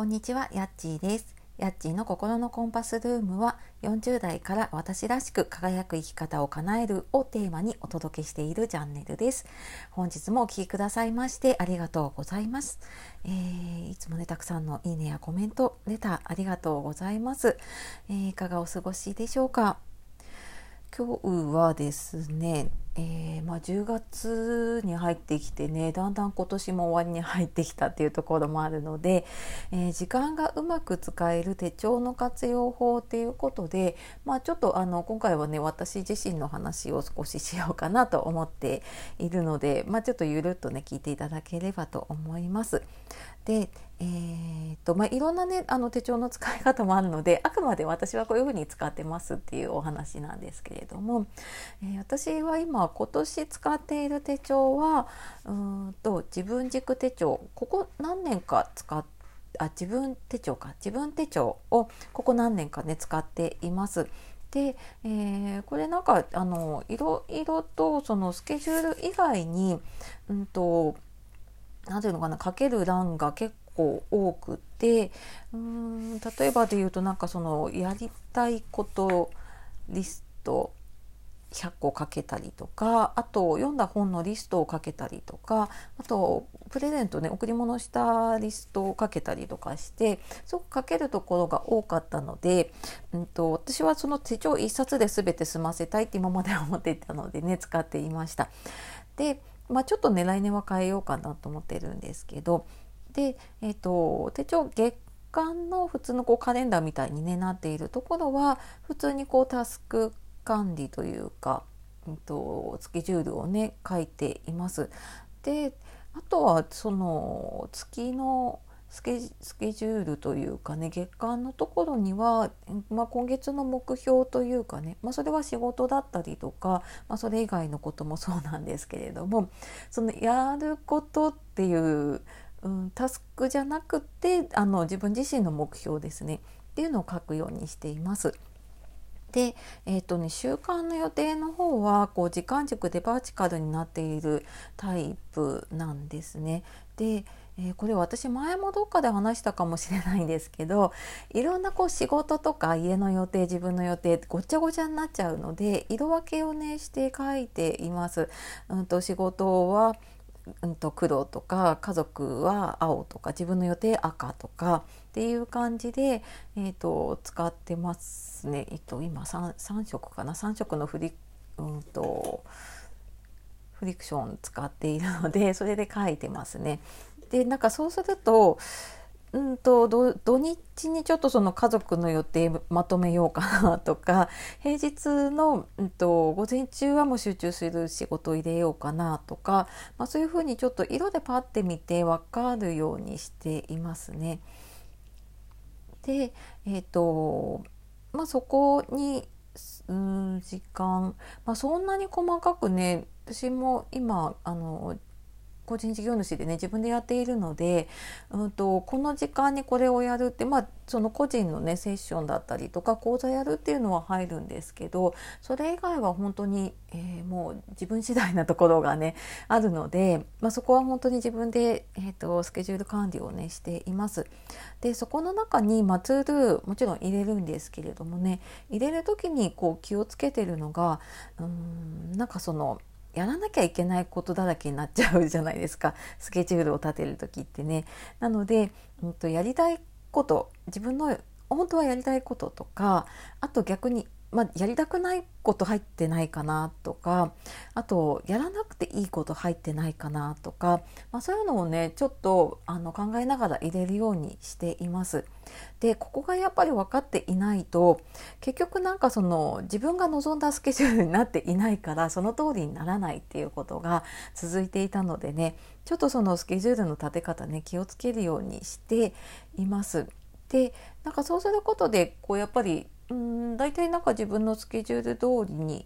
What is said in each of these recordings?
こんにちは、やっちーです。やっちーの心のコンパスルームは40代から私らしく輝く生き方を叶えるをテーマにお届けしているチャンネルです。本日もお聴きくださいましてありがとうございます。えー、いつもね、たくさんのいいねやコメント、レターありがとうございます。えー、いかがお過ごしでしょうか？今日はですね、えー、まあ、10月に入ってきてねだんだん今年も終わりに入ってきたっていうところもあるので、えー、時間がうまく使える手帳の活用法っていうことで、まあ、ちょっとあの今回はね私自身の話を少ししようかなと思っているので、まあ、ちょっとゆるっとね聞いていただければと思います。で、えーとまあ、いろんな、ね、あの手帳の使い方もあるのであくまで私はこういうふうに使ってますっていうお話なんですけれども、えー、私は今今年使っている手帳はうんと自分軸手帳ここ何年か使っあ自分手帳か自分手帳をここ何年かね使っています。で、えー、これなんかあのいろいろとそのスケジュール以外にうんと何ていうのかな書ける欄が結構多くてうん例えばで言うとなんかそのやりたいことリスト100個かけたりとかあと読んだ本のリストをかけたりとかあとプレゼントね贈り物したリストをかけたりとかしてすごくかけるところが多かったので、うんと、私はその手帳1冊で全て済ませたいって今まで思っていたのでね使っていました。で、まあ、ちょっとね来年は変えようかなと思ってるんですけどで、えーと手帳月間の普通のこうカレンダーみたいに、ね、なっているところは普通にこうタスク管理というか、えっと、スケジュールをね書いています。であとはその月のスケジュールというかね月間のところには、まあ、今月の目標というかね、まあ、それは仕事だったりとか、まあ、それ以外のこともそうなんですけれどもそのやることっていう、うん、タスクじゃなくてあの自分自身の目標ですねっていうのを書くようにしています。で、えーとね、習慣の予定の方はこう時間軸でバーチカルになっているタイプなんですね。で、え、これ私前もどっかで話したかもしれないんですけどいろんなこう仕事とか家の予定自分の予定ごちゃごちゃになっちゃうので色分けをねして書いています。うんと仕事はうんと黒とか家族は青とか自分の予定赤とかっていう感じで、えーと、使ってますね。えっと、今 3, 3色かな？3色のフリ,、うんと、フリクション使っているのでそれで書いてますね。でなんかそうするとうんと土日にちょっとその家族の予定まとめようかなとか 平日の、うんと、午前中はもう集中する仕事を入れようかなとか、まあ、そういうふうにちょっと色でパッて見て分かるようにしていますね。で、えーとまあ、そこにうん時間、まあ、そんなに細かくね私も今あの個人事業主でね自分でやっているので、うんと、この時間にこれをやるってまあその個人のねセッションだったりとか講座やるっていうのは入るんですけどそれ以外は本当に、えー、もう自分次第なところがねあるので、まあ、そこは本当に自分で、えーと、スケジュール管理をねしています。でそこの中に、まあ、ツールもちろん入れるんですけれどもね入れる時にこう気をつけてるのがうんなんかそのやらなきゃいけないことだらけになっちゃうじゃないですか スケジュールを立てる時ってね。なので、うんと、やりたいこと自分の本当はやりたいこととかあと逆にまあ、やりたくないこと入ってないかなとかあとやらなくていいこと入ってないかなとか、まあ、そういうのをねちょっとあの考えながら入れるようにしています。でここがやっぱり分かっていないと結局なんかその自分が望んだスケジュールになっていないからその通りにならないっていうことが続いていたのでねちょっとそのスケジュールの立て方ね気をつけるようにしています。でなんかそうすることでこうやっぱり大体なんか自分のスケジュール通りに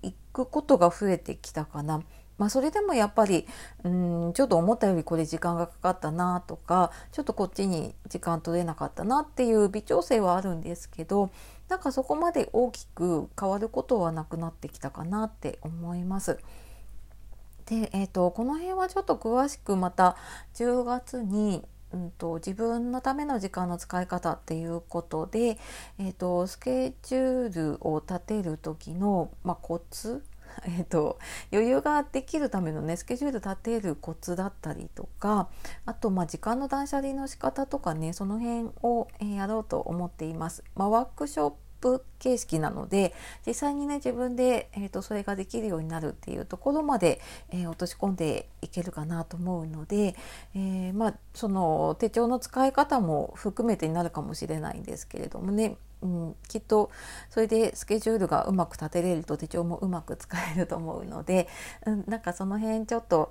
行くことが増えてきたかな。まあ、それでもやっぱりうんちょっと思ったよりこれ時間がかかったなとかちょっとこっちに時間取れなかったなっていう微調整はあるんですけどなんかそこまで大きく変わることはなくなってきたかなって思います。で、えーと、この辺はちょっと詳しくまた10月にうんと、自分のための時間の使い方っていうことで、えーと、スケジュールを立てる時の、まあ、コツ えーと、余裕ができるためのねスケジュール立てるコツだったりとかあとまあ時間の断捨離の仕方とかねその辺を、え、やろうと思っています。まあ、ワークショップ形式なので実際にね自分で、えーと、それができるようになるっていうところまで、えー、落とし込んでいけるかなと思うので、えー、まあ、その手帳の使い方も含めてになるかもしれないんですけれどもね。うん、きっとそれでスケジュールがうまく立てれると手帳もうまく使えると思うので、うん、なんかその辺ちょっと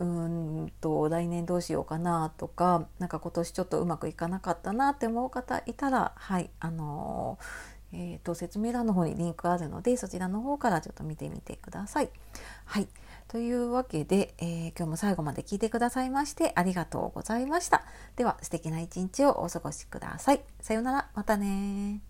うんと来年どうしようかなとかなんか今年ちょっとうまくいかなかったなって思う方いたらはいあのー、えーと、説明欄の方にリンクあるのでそちらの方からちょっと見てみてください。はいというわけで、えー、今日も最後まで聞いてくださいましてありがとうございました。では素敵な一日をお過ごしください。さようなら、またね